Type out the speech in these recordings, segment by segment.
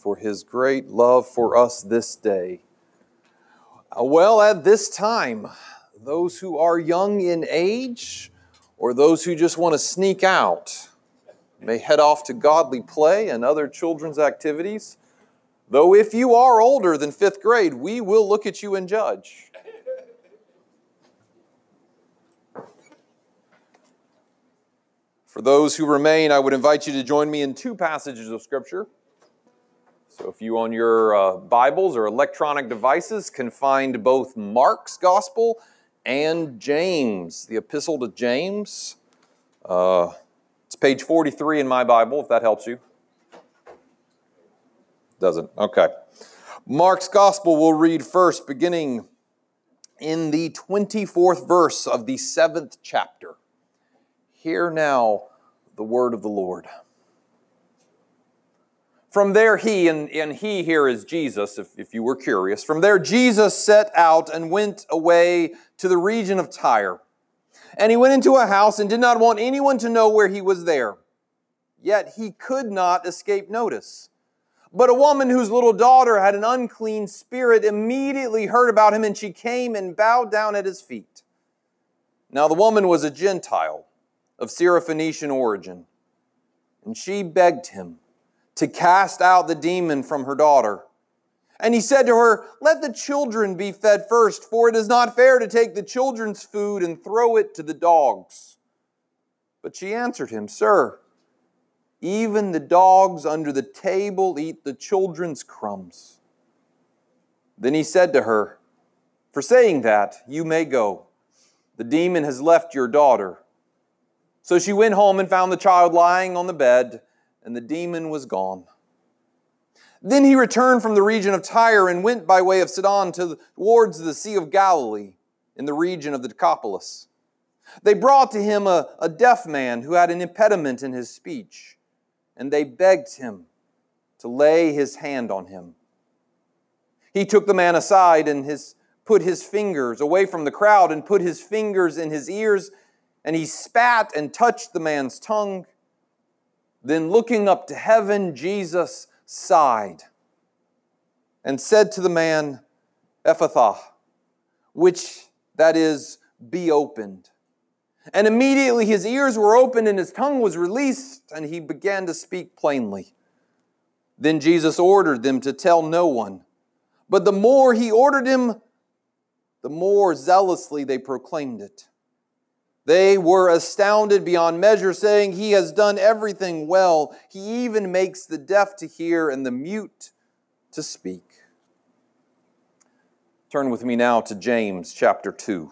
for his great love for us this day. Uh, well, at this time, those who are young in age or those who just want to sneak out may head off to godly play and other children's activities. Though if you are older than fifth grade, we will look at you and judge. For those who remain, I would invite you to join me in two passages of Scripture. So, if you on your uh, Bibles or electronic devices can find both Mark's Gospel and James, the Epistle to James, uh, it's page 43 in my Bible, if that helps you. Doesn't? Okay. Mark's Gospel we'll read first, beginning in the 24th verse of the seventh chapter. Hear now the word of the Lord. From there, he, and, and he here is Jesus, if, if you were curious. From there, Jesus set out and went away to the region of Tyre. And he went into a house and did not want anyone to know where he was there. Yet he could not escape notice. But a woman whose little daughter had an unclean spirit immediately heard about him, and she came and bowed down at his feet. Now the woman was a Gentile of Syrophoenician origin. And she begged him to cast out the demon from her daughter. And he said to her, Let the children be fed first, for it is not fair to take the children's food and throw it to the dogs. But she answered him, Sir, even the dogs under the table eat the children's crumbs. Then he said to her, For saying that, you may go. The demon has left your daughter. So she went home and found the child lying on the bed, and the demon was gone. Then he returned from the region of Tyre and went by way of Sidon towards the Sea of Galilee in the region of the Decapolis. They brought to him a, a deaf man who had an impediment in his speech, and they begged him to lay his hand on him. He took the man aside and his, put his fingers away from the crowd and put his fingers in his ears and he spat and touched the man's tongue. Then, looking up to heaven, Jesus sighed and said to the man, Ephphatha, which that is, be opened. And immediately his ears were opened and his tongue was released, and he began to speak plainly. Then Jesus ordered them to tell no one. But the more he ordered him, the more zealously they proclaimed it. They were astounded beyond measure, saying, He has done everything well. He even makes the deaf to hear and the mute to speak. Turn with me now to James chapter 2.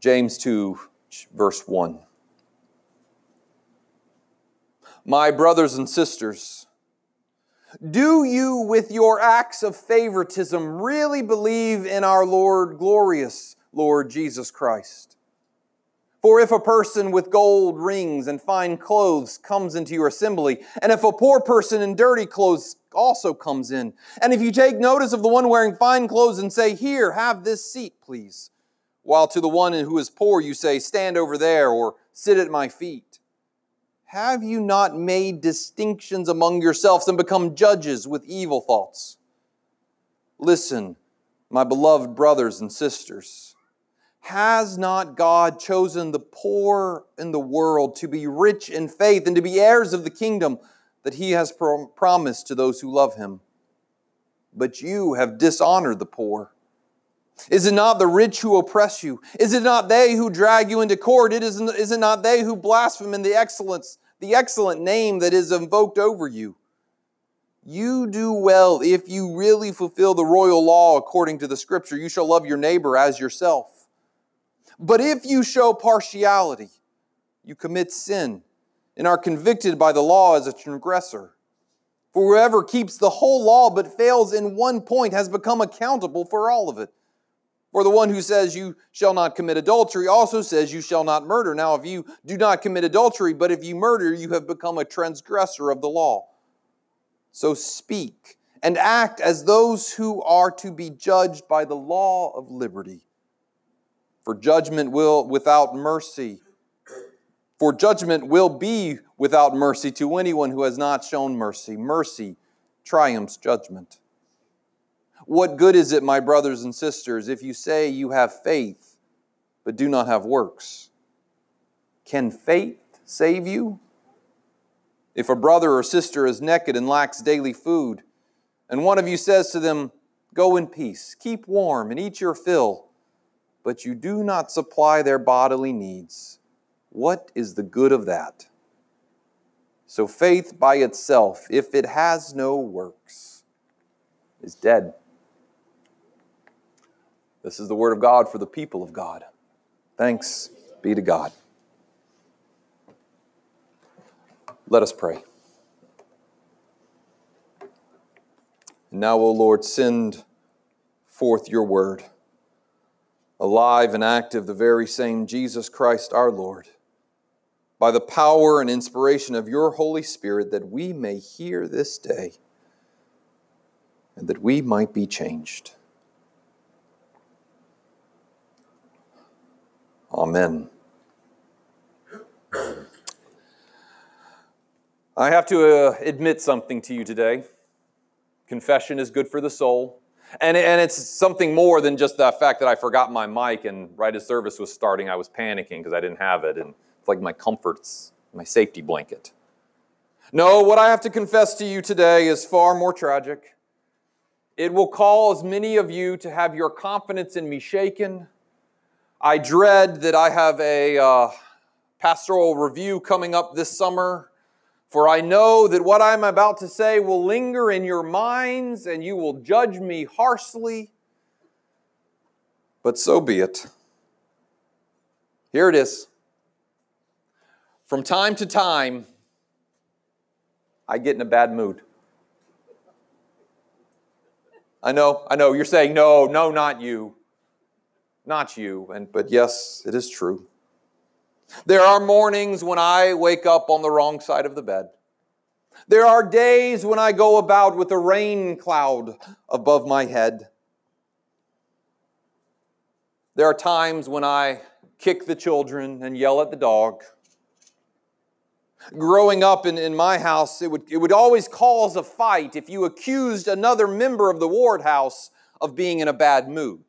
James 2, verse 1. My brothers and sisters, do you, with your acts of favoritism, really believe in our Lord, glorious Lord Jesus Christ? For if a person with gold rings and fine clothes comes into your assembly, and if a poor person in dirty clothes also comes in, and if you take notice of the one wearing fine clothes and say, Here, have this seat, please, while to the one who is poor you say, Stand over there, or sit at my feet, have you not made distinctions among yourselves and become judges with evil thoughts? Listen, my beloved brothers and sisters. Has not God chosen the poor in the world to be rich in faith and to be heirs of the kingdom that he has promised to those who love him? But you have dishonored the poor. Is it not the rich who oppress you? Is it not they who drag you into court? It is, is it not they who blaspheme in the excellence, the excellent name that is invoked over you? You do well if you really fulfill the royal law according to the scripture. You shall love your neighbor as yourself. But if you show partiality, you commit sin and are convicted by the law as a transgressor. For whoever keeps the whole law but fails in one point has become accountable for all of it. For the one who says you shall not commit adultery also says you shall not murder. Now, if you do not commit adultery, but if you murder, you have become a transgressor of the law. So speak and act as those who are to be judged by the law of liberty. For judgment will without mercy. For judgment will be without mercy to anyone who has not shown mercy. Mercy triumphs judgment. What good is it, my brothers and sisters, if you say you have faith but do not have works? Can faith save you? If a brother or sister is naked and lacks daily food, and one of you says to them, Go in peace, keep warm, and eat your fill, but you do not supply their bodily needs, what is the good of that? So faith by itself, if it has no works, is dead. This is the word of God for the people of God. Thanks be to God. Let us pray. And now, O Lord, send forth your word, alive and active, the very same Jesus Christ our Lord, by the power and inspiration of your Holy Spirit, that we may hear this day and that we might be changed. Amen. I have to uh, admit something to you today. Confession is good for the soul. And, and it's something more than just the fact that I forgot my mic and right as service was starting, I was panicking because I didn't have it. And it's like my comforts, my safety blanket. No, what I have to confess to you today is far more tragic. It will cause many of you to have your confidence in me shaken. I dread that I have a uh, pastoral review coming up this summer for I know that what I'm about to say will linger in your minds and you will judge me harshly. But so be it. Here it is. From time to time, I get in a bad mood. I know, I know, you're saying, no, no, not you. Not you. And, but yes, it is true. There are mornings when I wake up on the wrong side of the bed. There are days when I go about with a rain cloud above my head. There are times when I kick the children and yell at the dog. Growing up in, in my house, it would, it would always cause a fight if you accused another member of the ward house of being in a bad mood.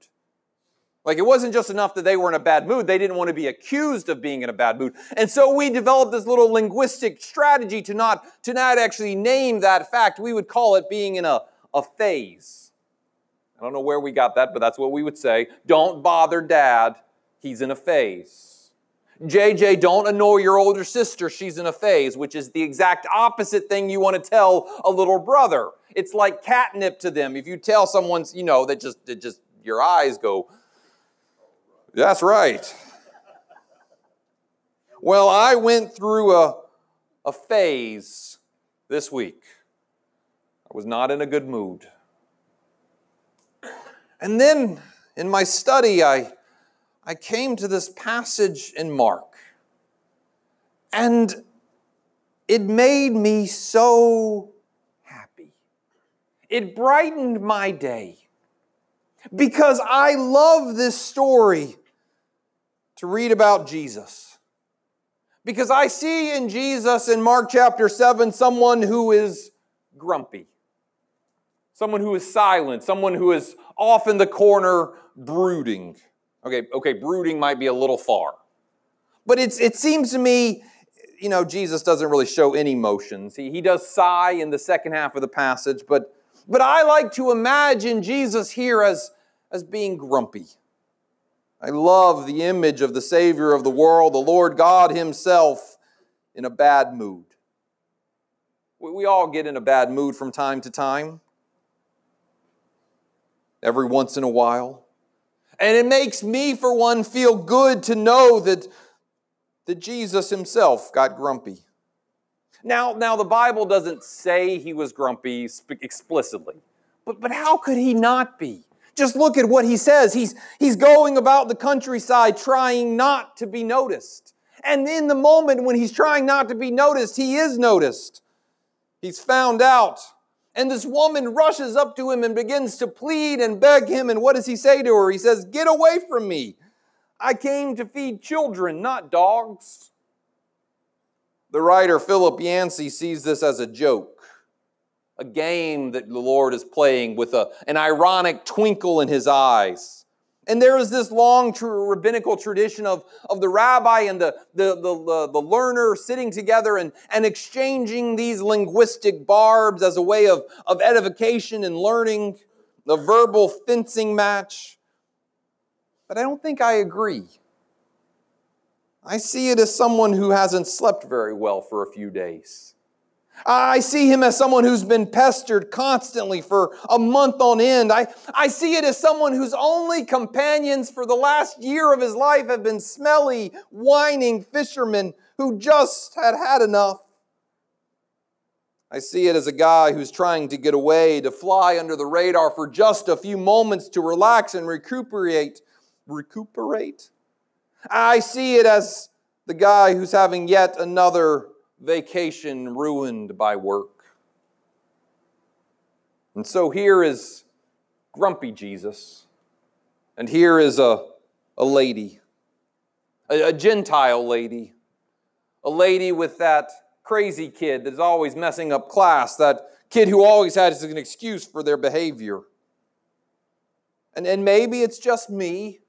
Like it wasn't just enough that they were in a bad mood, they didn't want to be accused of being in a bad mood. And so we developed this little linguistic strategy to not, to not actually name that fact. We would call it being in a, a phase. I don't know where we got that, but that's what we would say. Don't bother dad, he's in a phase. JJ, don't annoy your older sister, she's in a phase, which is the exact opposite thing you want to tell a little brother. It's like catnip to them. If you tell someone's, you know, that just, it just, your eyes go, that's right. Well, I went through a, a phase this week. I was not in a good mood. And then in my study, I, I came to this passage in Mark. And it made me so happy. It brightened my day because I love this story to read about Jesus. Because I see in Jesus in Mark chapter 7 someone who is grumpy, someone who is silent, someone who is off in the corner brooding. Okay, okay, brooding might be a little far. But it's, it seems to me, you know, Jesus doesn't really show any emotions. He, he does sigh in the second half of the passage, but, but I like to imagine Jesus here as, as being grumpy. I love the image of the Savior of the world, the Lord God Himself, in a bad mood. We all get in a bad mood from time to time, every once in a while. And it makes me, for one, feel good to know that, that Jesus Himself got grumpy. Now, now, the Bible doesn't say he was grumpy explicitly, but, but how could he not be? Just look at what he says. He's, he's going about the countryside trying not to be noticed. And in the moment when he's trying not to be noticed, he is noticed. He's found out. And this woman rushes up to him and begins to plead and beg him. And what does he say to her? He says, Get away from me. I came to feed children, not dogs. The writer Philip Yancey sees this as a joke. A game that the Lord is playing with a, an ironic twinkle in his eyes. And there is this long rabbinical tradition of, of the rabbi and the, the, the, the, learner sitting together and, and exchanging these linguistic barbs as a way of, of edification and learning, the verbal fencing match. But I don't think I agree. I see it as someone who hasn't slept very well for a few days. I see him as someone who's been pestered constantly for a month on end. I, I see it as someone whose only companions for the last year of his life have been smelly, whining fishermen who just had had enough. I see it as a guy who's trying to get away, to fly under the radar for just a few moments to relax and recuperate. Recuperate? I see it as the guy who's having yet another vacation ruined by work. And so here is grumpy Jesus, and here is a, a lady, a, a Gentile lady, a lady with that crazy kid that's always messing up class, that kid who always has an excuse for their behavior. And, and maybe it's just me,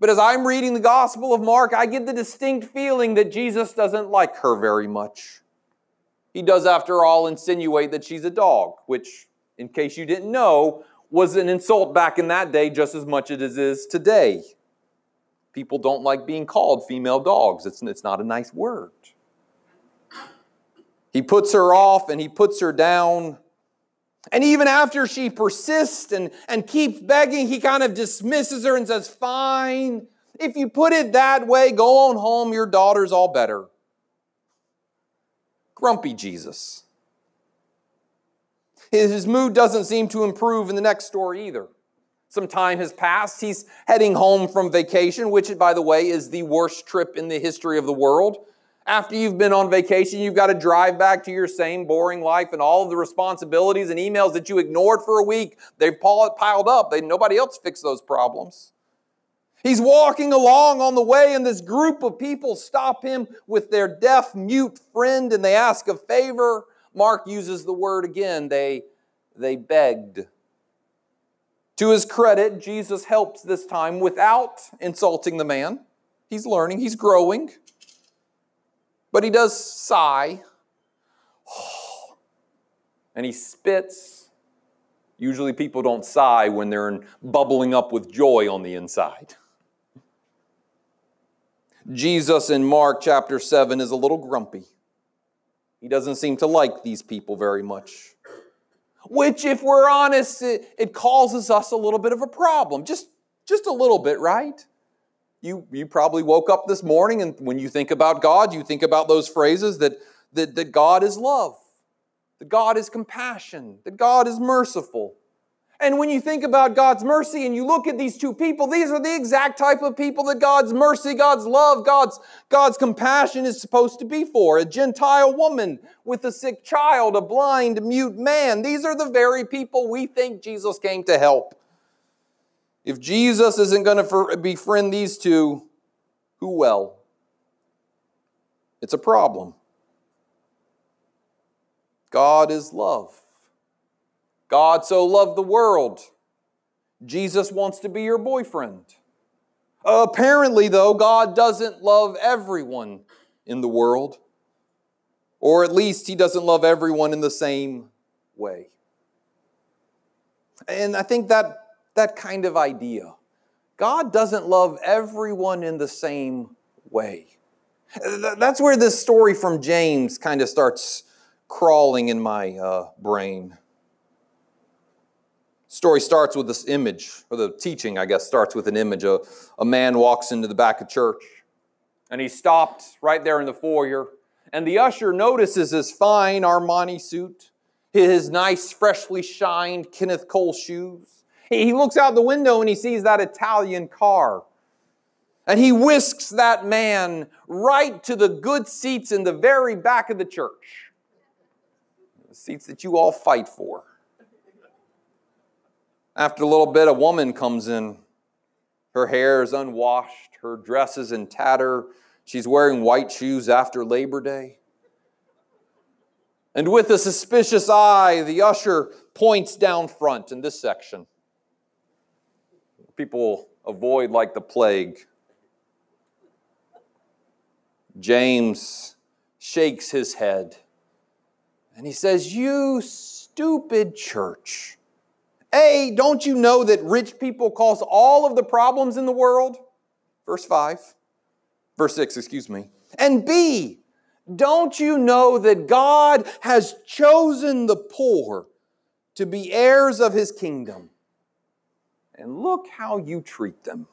but as I'm reading the Gospel of Mark, I get the distinct feeling that Jesus doesn't like her very much. He does, after all, insinuate that she's a dog, which, in case you didn't know, was an insult back in that day just as much as it is today. People don't like being called female dogs, it's, it's not a nice word. He puts her off and he puts her down. And even after she persists and, and keeps begging, he kind of dismisses her and says, Fine, if you put it that way, go on home, your daughter's all better. Grumpy Jesus. His mood doesn't seem to improve in the next story either. Some time has passed. He's heading home from vacation, which, by the way, is the worst trip in the history of the world. After you've been on vacation, you've got to drive back to your same boring life and all of the responsibilities and emails that you ignored for a week. They've piled up. They, nobody else fixed those problems. He's walking along on the way, and this group of people stop him with their deaf, mute friend, and they ask a favor. Mark uses the word again. They, they begged. To his credit, Jesus helps this time without insulting the man. He's learning, he's growing. But he does sigh, and he spits. Usually, people don't sigh when they're bubbling up with joy on the inside. Jesus in Mark chapter 7 is a little grumpy. He doesn't seem to like these people very much. Which, if we're honest, it, it causes us a little bit of a problem. Just, just a little bit, right? You, you probably woke up this morning and when you think about God, you think about those phrases that, that, that God is love, that God is compassion, that God is merciful. And when you think about God's mercy and you look at these two people, these are the exact type of people that God's mercy, God's love, God's, God's compassion is supposed to be for. A Gentile woman with a sick child, a blind, mute man. These are the very people we think Jesus came to help. If Jesus isn't going to befriend these two, who will? It's a problem. God is love. God so loved the world. Jesus wants to be your boyfriend. Apparently, though, God doesn't love everyone in the world, or at least He doesn't love everyone in the same way. And I think that, that kind of idea, God doesn't love everyone in the same way. That's where this story from James kind of starts crawling in my uh, brain story starts with this image, or the teaching, I guess, starts with an image. A, a man walks into the back of church, and he stopped right there in the foyer, and the usher notices his fine Armani suit, his nice, freshly shined Kenneth Cole shoes. He looks out the window and he sees that Italian car. And he whisks that man right to the good seats in the very back of the church. The seats that you all fight for. After a little bit, a woman comes in. Her hair is unwashed, her dress is in tatter. She's wearing white shoes after Labor Day. And with a suspicious eye, the usher points down front in this section. People avoid like the plague. James shakes his head and he says, You stupid church. A, don't you know that rich people cause all of the problems in the world? Verse 5. Verse 6, excuse me. And B, don't you know that God has chosen the poor to be heirs of his kingdom? And look how you treat them.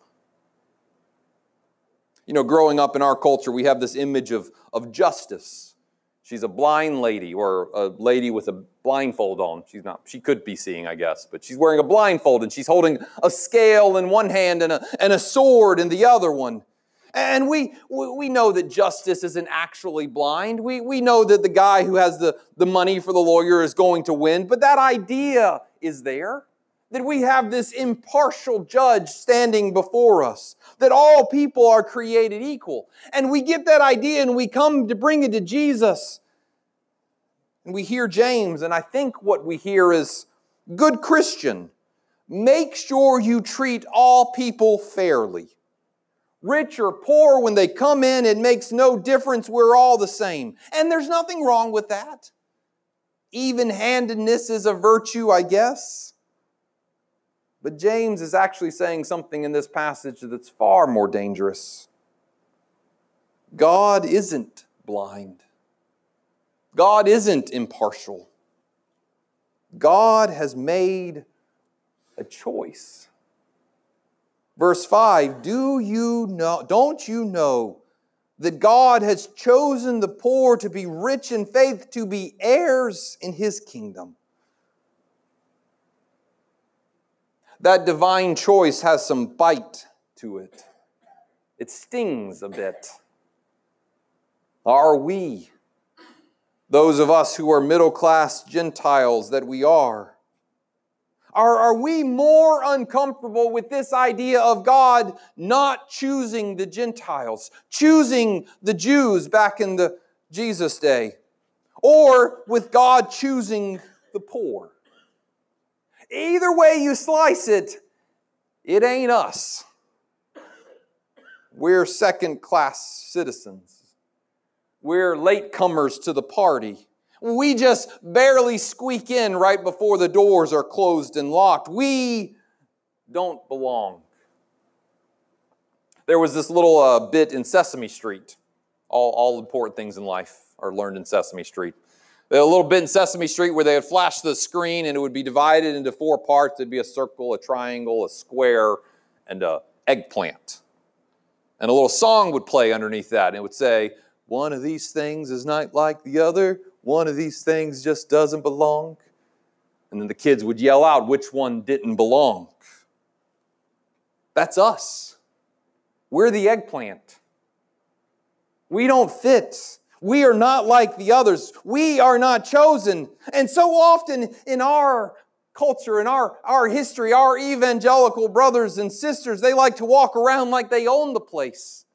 You know, growing up in our culture, we have this image of, of justice. She's a blind lady or a lady with a blindfold on. She's not, she could be seeing, I guess, but she's wearing a blindfold and she's holding a scale in one hand and a, and a sword in the other one. And we, we know that justice isn't actually blind. We, we know that the guy who has the, the money for the lawyer is going to win, but that idea is there that we have this impartial judge standing before us, that all people are created equal. And we get that idea and we come to bring it to Jesus. And we hear James, and I think what we hear is good Christian, make sure you treat all people fairly. Rich or poor, when they come in, it makes no difference. We're all the same. And there's nothing wrong with that. Even handedness is a virtue, I guess. But James is actually saying something in this passage that's far more dangerous. God isn't blind. God isn't impartial. God has made a choice. Verse 5 Do you know, don't you know that God has chosen the poor to be rich in faith, to be heirs in his kingdom? That divine choice has some bite to it. It stings a bit. Are we, those of us who are middle class Gentiles that we are, are, are we more uncomfortable with this idea of God not choosing the Gentiles, choosing the Jews back in the Jesus day, or with God choosing the poor? Either way you slice it, it ain't us. We're second class citizens. We're latecomers to the party. We just barely squeak in right before the doors are closed and locked. We don't belong. There was this little uh, bit in Sesame Street. All, all important things in life are learned in Sesame Street. A little bit in Sesame Street where they would flash the screen and it would be divided into four parts. It'd be a circle, a triangle, a square, and a eggplant. And a little song would play underneath that, and it would say, One of these things is not like the other, one of these things just doesn't belong. And then the kids would yell out which one didn't belong. That's us. We're the eggplant. We don't fit. We are not like the others. We are not chosen. And so often in our culture, in our, our history, our evangelical brothers and sisters, they like to walk around like they own the place.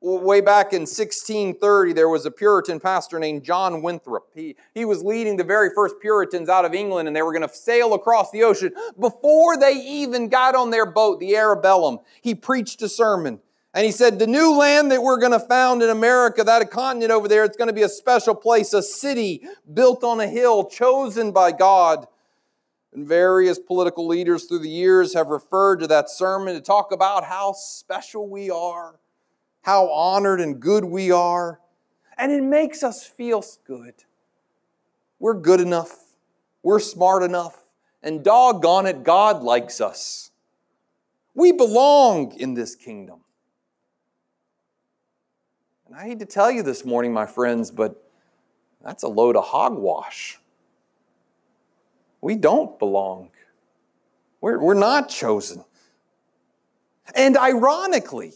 Way back in 1630, there was a Puritan pastor named John Winthrop. He, he was leading the very first Puritans out of England, and they were going to sail across the ocean. Before they even got on their boat, the Arabellum, he preached a sermon. And he said, The new land that we're going to found in America, that continent over there, it's going to be a special place, a city built on a hill, chosen by God. And various political leaders through the years have referred to that sermon to talk about how special we are, how honored and good we are. And it makes us feel good. We're good enough, we're smart enough, and doggone it, God likes us. We belong in this kingdom. And I hate to tell you this morning, my friends, but that's a load of hogwash. We don't belong. We're, we're not chosen. And ironically,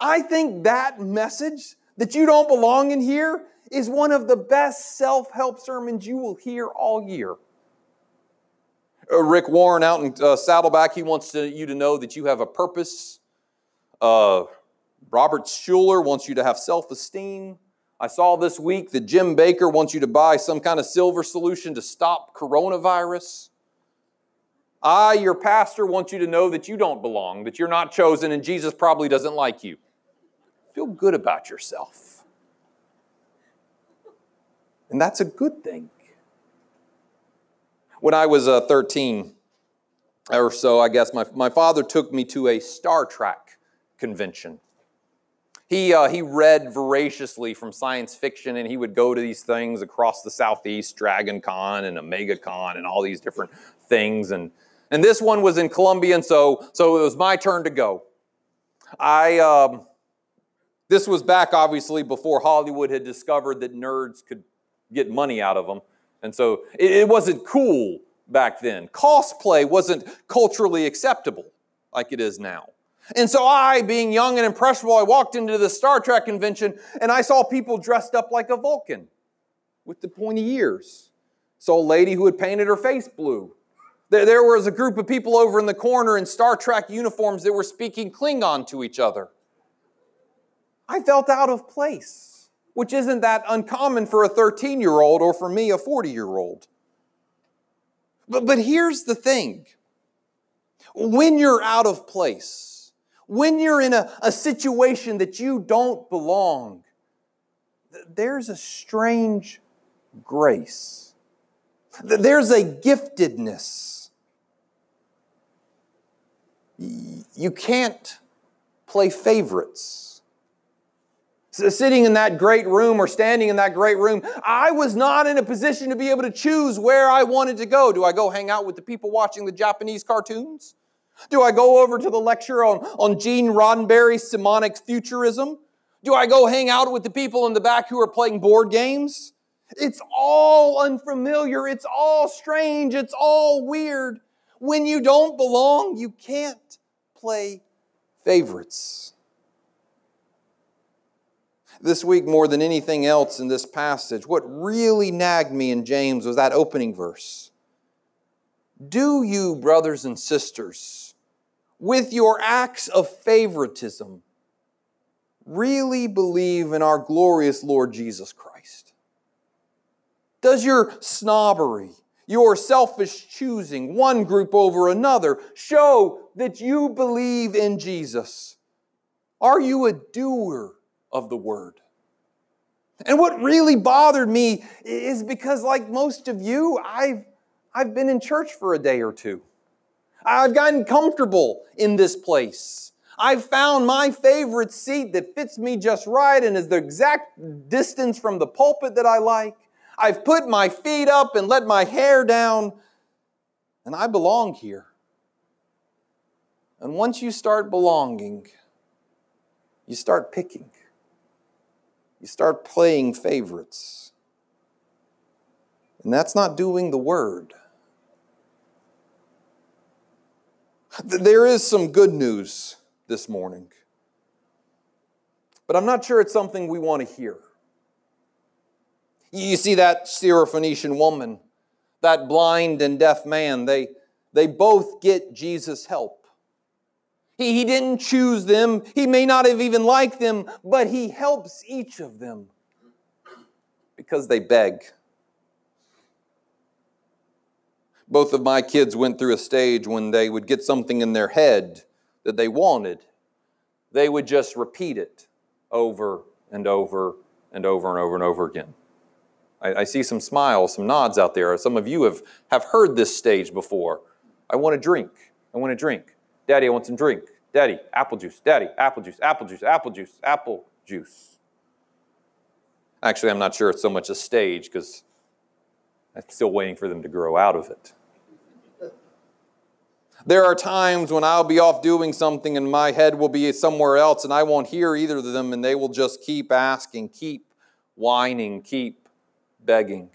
I think that message that you don't belong in here is one of the best self help sermons you will hear all year. Uh, Rick Warren out in uh, Saddleback, he wants to, you to know that you have a purpose. Uh, Robert Schuller wants you to have self esteem. I saw this week that Jim Bakker wants you to buy some kind of silver solution to stop coronavirus. I, your pastor, want you to know that you don't belong, that you're not chosen, and Jesus probably doesn't like you. Feel good about yourself. And that's a good thing. When I was uh, 13 or so, I guess, my, my father took me to a Star Trek convention. He, uh, he read voraciously from science fiction and he would go to these things across the southeast, Dragon Con and Omega Con and all these different things. And and this one was in Columbia, and so, so it was my turn to go. I, um, this was back obviously before Hollywood had discovered that nerds could get money out of them. And so it, it wasn't cool back then. Cosplay wasn't culturally acceptable like it is now. And so I, being young and impressionable, I walked into the Star Trek convention and I saw people dressed up like a Vulcan with the pointy ears. Saw a lady who had painted her face blue. There there was a group of people over in the corner in Star Trek uniforms that were speaking Klingon to each other. I felt out of place, which isn't that uncommon for a 13 year old or for me, a 40 year old. But, but here's the thing when you're out of place, when you're in a, a situation that you don't belong, there's a strange grace. There's a giftedness you can't play favorites. So sitting in that great room or standing in that great room, I was not in a position to be able to choose where I wanted to go. Do I go hang out with the people watching the Japanese cartoons? Do I go over to the lecture on, on Gene Roddenberry's Simonic futurism? Do I go hang out with the people in the back who are playing board games? It's all unfamiliar. It's all strange. It's all weird. When you don't belong, you can't play favorites. This week, more than anything else in this passage, what really nagged me in James was that opening verse. Do you, brothers and sisters, with your acts of favoritism, really believe in our glorious Lord Jesus Christ? Does your snobbery, your selfish choosing one group over another show that you believe in Jesus? Are you a doer of the word? And what really bothered me is because, like most of you, I've, I've been in church for a day or two. I've gotten comfortable in this place. I've found my favorite seat that fits me just right and is the exact distance from the pulpit that I like. I've put my feet up and let my hair down, and I belong here. And once you start belonging, you start picking. You start playing favorites. And that's not doing the word. There is some good news this morning, but I'm not sure it's something we want to hear. You see that Syrophoenician woman, that blind and deaf man, they, they both get Jesus' help. He, he didn't choose them. He may not have even liked them, but he helps each of them because they beg. Both of my kids went through a stage when they would get something in their head that they wanted. They would just repeat it over and over and over and over and over again. I, I see some smiles, some nods out there. Some of you have, have heard this stage before. I want a drink. I want a drink. Daddy, I want some drink. Daddy, apple juice. Daddy, apple juice, apple juice, apple juice, apple juice. Actually, I'm not sure it's so much a stage because I'm still waiting for them to grow out of it. There are times when I'll be off doing something and my head will be somewhere else and I won't hear either of them and they will just keep asking, keep whining, keep begging.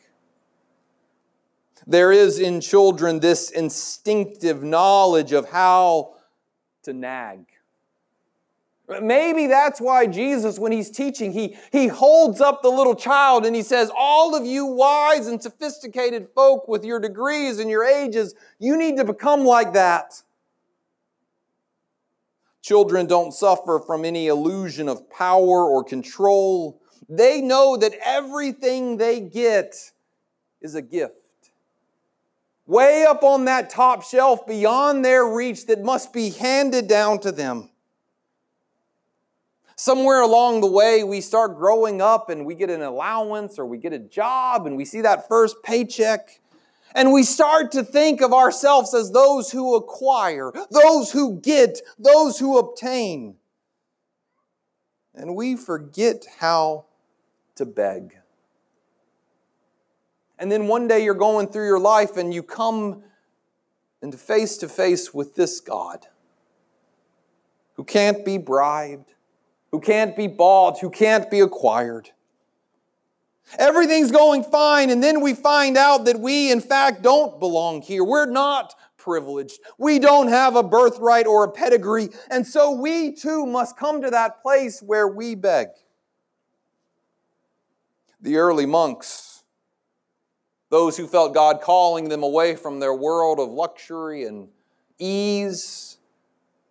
There is in children this instinctive knowledge of how to nag. Maybe that's why Jesus, when he's teaching, he, he holds up the little child and he says, All of you wise and sophisticated folk with your degrees and your ages, you need to become like that. Children don't suffer from any illusion of power or control They know that everything they get is a gift. Way up on that top shelf beyond their reach that must be handed down to them. Somewhere along the way, we start growing up and we get an allowance or we get a job and we see that first paycheck. And we start to think of ourselves as those who acquire, those who get, those who obtain. And we forget how to beg. And then one day you're going through your life and you come into face to face with this God who can't be bribed, who can't be bought, who can't be acquired. Everything's going fine, and then we find out that we, in fact, don't belong here. We're not privileged. We don't have a birthright or a pedigree, and so we too must come to that place where we beg. The early monks, those who felt God calling them away from their world of luxury and ease,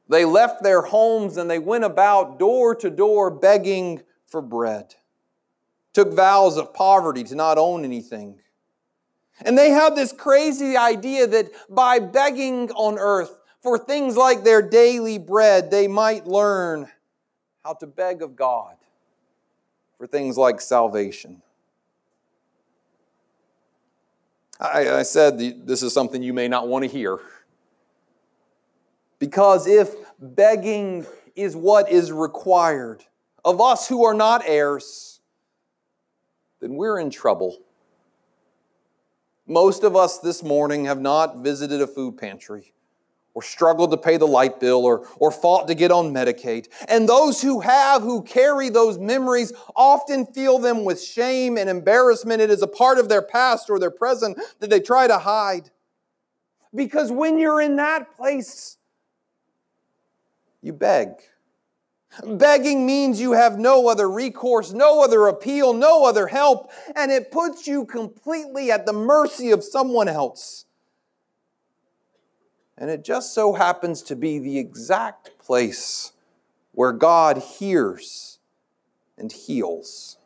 they left their homes and they went about door to door begging for bread. Took vows of poverty to not own anything. And they had this crazy idea that by begging on earth for things like their daily bread, they might learn how to beg of God for things like salvation. I, I said this is something you may not want to hear. Because if begging is what is required of us who are not heirs, then we're in trouble. Most of us this morning have not visited a food pantry or struggled to pay the light bill or, or fought to get on Medicaid. And those who have, who carry those memories, often feel them with shame and embarrassment. It is a part of their past or their present that they try to hide. Because when you're in that place, you beg. Begging means you have no other recourse, no other appeal, no other help, and it puts you completely at the mercy of someone else. And it just so happens to be the exact place where God hears and heals.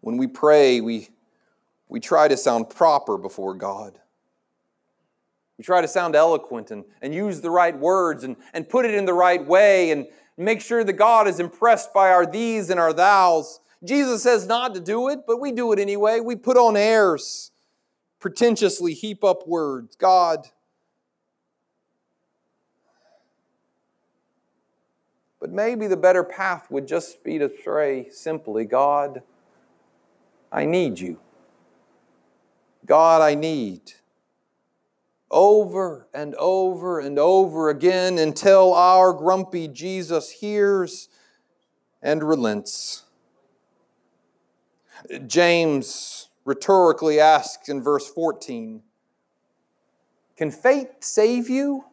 When we pray, we, we try to sound proper before God. We try to sound eloquent and, and use the right words and, and put it in the right way and make sure that God is impressed by our these and our thous. Jesus says not to do it, but we do it anyway. We put on airs, pretentiously heap up words. God, But maybe the better path would just be to pray simply God, I need you. God, I need over and over and over again until our grumpy Jesus hears and relents. James rhetorically asks in verse 14 Can faith save you?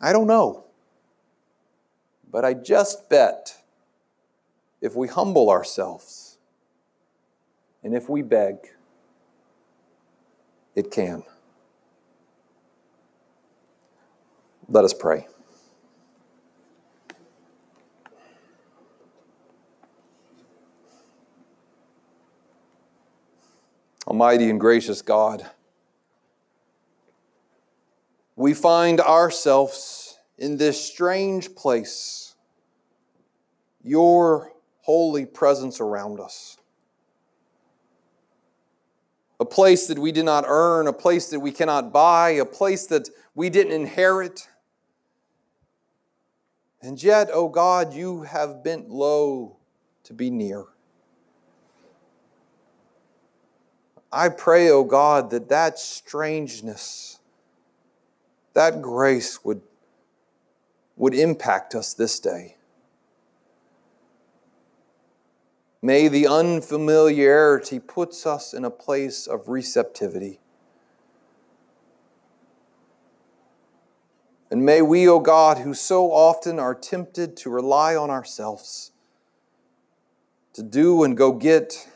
I don't know. But I just bet if we humble ourselves and if we beg, it can. Let us pray. Almighty and gracious God, we find ourselves in this strange place, your holy presence around us a place that we did not earn, a place that we cannot buy, a place that we didn't inherit. And yet, O oh God, you have bent low to be near. I pray, O oh God, that that strangeness, that grace would, would impact us this day. May the unfamiliarity puts us in a place of receptivity. And may we, O oh God, who so often are tempted to rely on ourselves, to do and go get,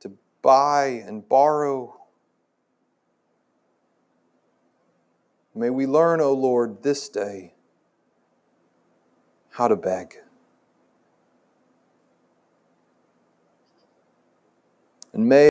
to buy and borrow, may we learn, O oh Lord, this day how to beg. And may